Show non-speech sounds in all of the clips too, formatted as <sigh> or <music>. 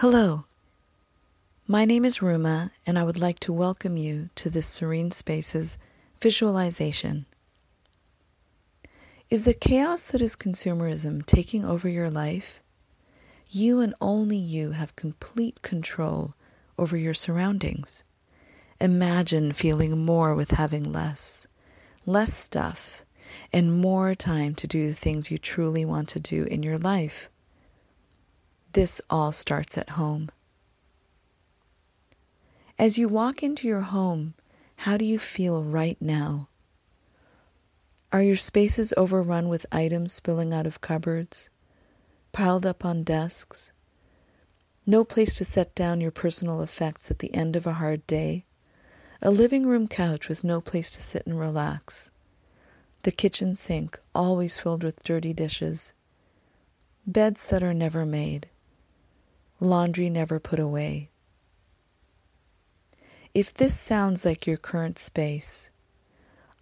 Hello. My name is Ruma, and I would like to welcome you to this Serene Spaces visualization. Is the chaos that is consumerism taking over your life? You and only you have complete control over your surroundings. Imagine feeling more with having less, less stuff, and more time to do the things you truly want to do in your life. This all starts at home. As you walk into your home, how do you feel right now? Are your spaces overrun with items spilling out of cupboards, piled up on desks? No place to set down your personal effects at the end of a hard day? A living room couch with no place to sit and relax? The kitchen sink always filled with dirty dishes? Beds that are never made? Laundry never put away? If this sounds like your current space,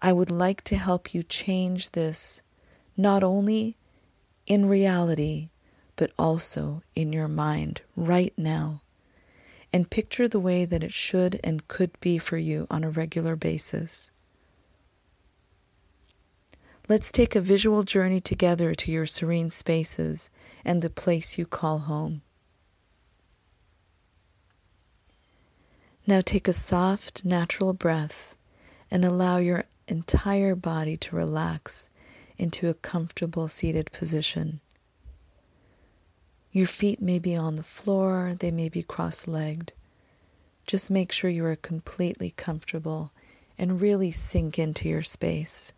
I would like to help you change this not only in reality, but also in your mind right now. And picture the way that it should and could be for you on a regular basis. Let's take a visual journey together to your serene spaces and the place you call home. Now take a soft, natural breath and allow your entire body to relax into a comfortable seated position. Your feet may be on the floor, they may be cross legged. Just make sure you are completely comfortable and really sink into your space.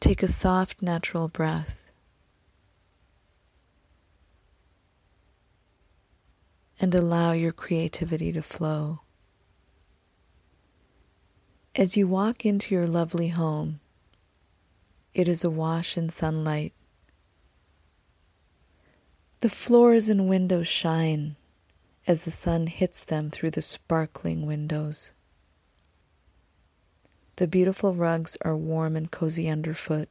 Take a soft, natural breath. And allow your creativity to flow. As you walk into your lovely home, it is awash in sunlight. The floors and windows shine as the sun hits them through the sparkling windows. The beautiful rugs are warm and cozy underfoot.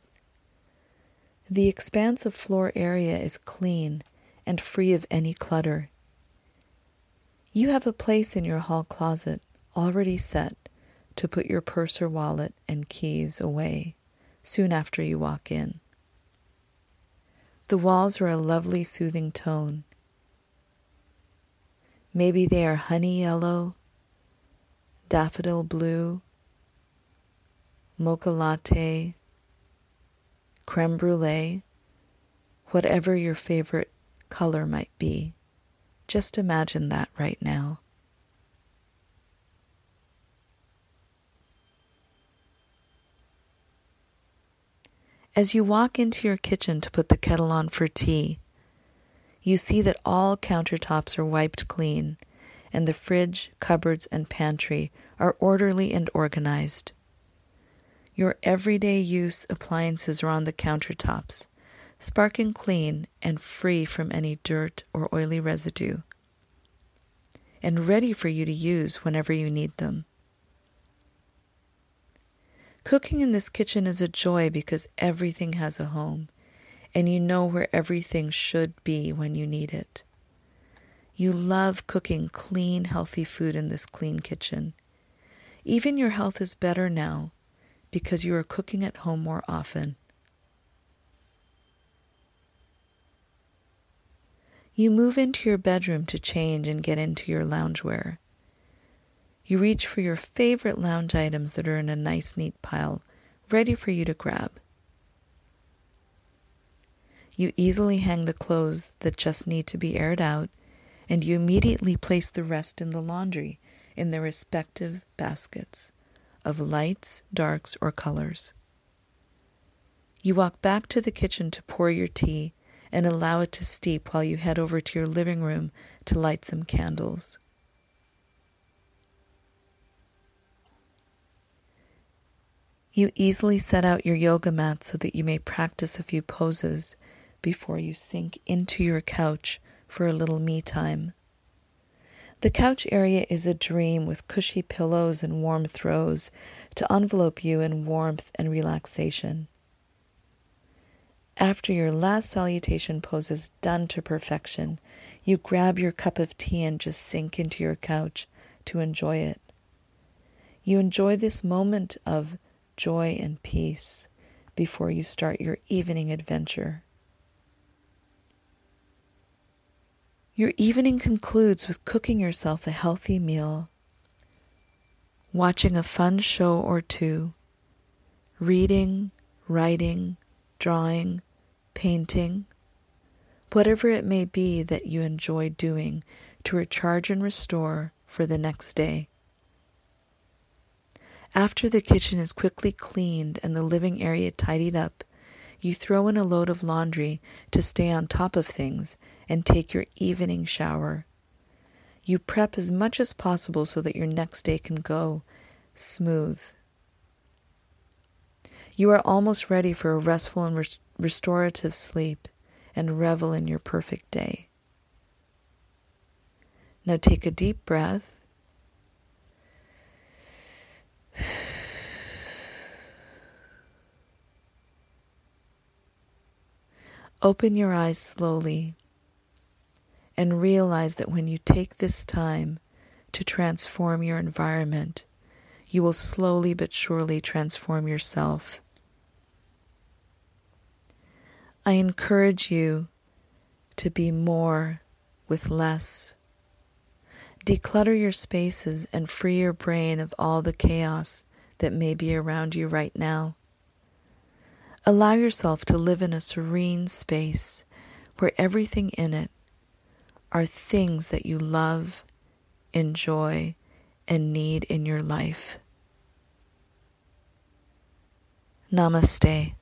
The expanse of floor area is clean and free of any clutter. You have a place in your hall closet already set to put your purse or wallet and keys away soon after you walk in. The walls are a lovely, soothing tone. Maybe they are honey yellow, daffodil blue, mocha latte, creme brulee, whatever your favorite color might be. Just imagine that right now. As you walk into your kitchen to put the kettle on for tea, you see that all countertops are wiped clean and the fridge, cupboards, and pantry are orderly and organized. Your everyday use appliances are on the countertops, sparkling clean and free from any dirt or oily residue, and ready for you to use whenever you need them. Cooking in this kitchen is a joy because everything has a home, and you know where everything should be when you need it. You love cooking clean, healthy food in this clean kitchen. Even your health is better now because you are cooking at home more often. You move into your bedroom to change and get into your loungewear. You reach for your favorite lounge items that are in a nice, neat pile, ready for you to grab. You easily hang the clothes that just need to be aired out, and you immediately place the rest in the laundry in their respective baskets of lights, darks, or colors. You walk back to the kitchen to pour your tea and allow it to steep while you head over to your living room to light some candles. You easily set out your yoga mat so that you may practice a few poses before you sink into your couch for a little me time. The couch area is a dream with cushy pillows and warm throws to envelope you in warmth and relaxation. After your last salutation pose is done to perfection, you grab your cup of tea and just sink into your couch to enjoy it. You enjoy this moment of joy and peace before you start your evening adventure. Your evening concludes with cooking yourself a healthy meal, watching a fun show or two, reading, writing, drawing, painting, whatever it may be that you enjoy doing to recharge and restore for the next day. After the kitchen is quickly cleaned and the living area tidied up, you throw in a load of laundry to stay on top of things and take your evening shower. You prep as much as possible so that your next day can go smooth. You are almost ready for a restful and res- restorative sleep and revel in your perfect day. Now take a deep breath. <sighs> Open your eyes slowly and realize that when you take this time to transform your environment, you will slowly but surely transform yourself. I encourage you to be more with less. Declutter your spaces and free your brain of all the chaos that may be around you right now. Allow yourself to live in a serene space where everything in it are things that you love, enjoy, and need in your life. Namaste.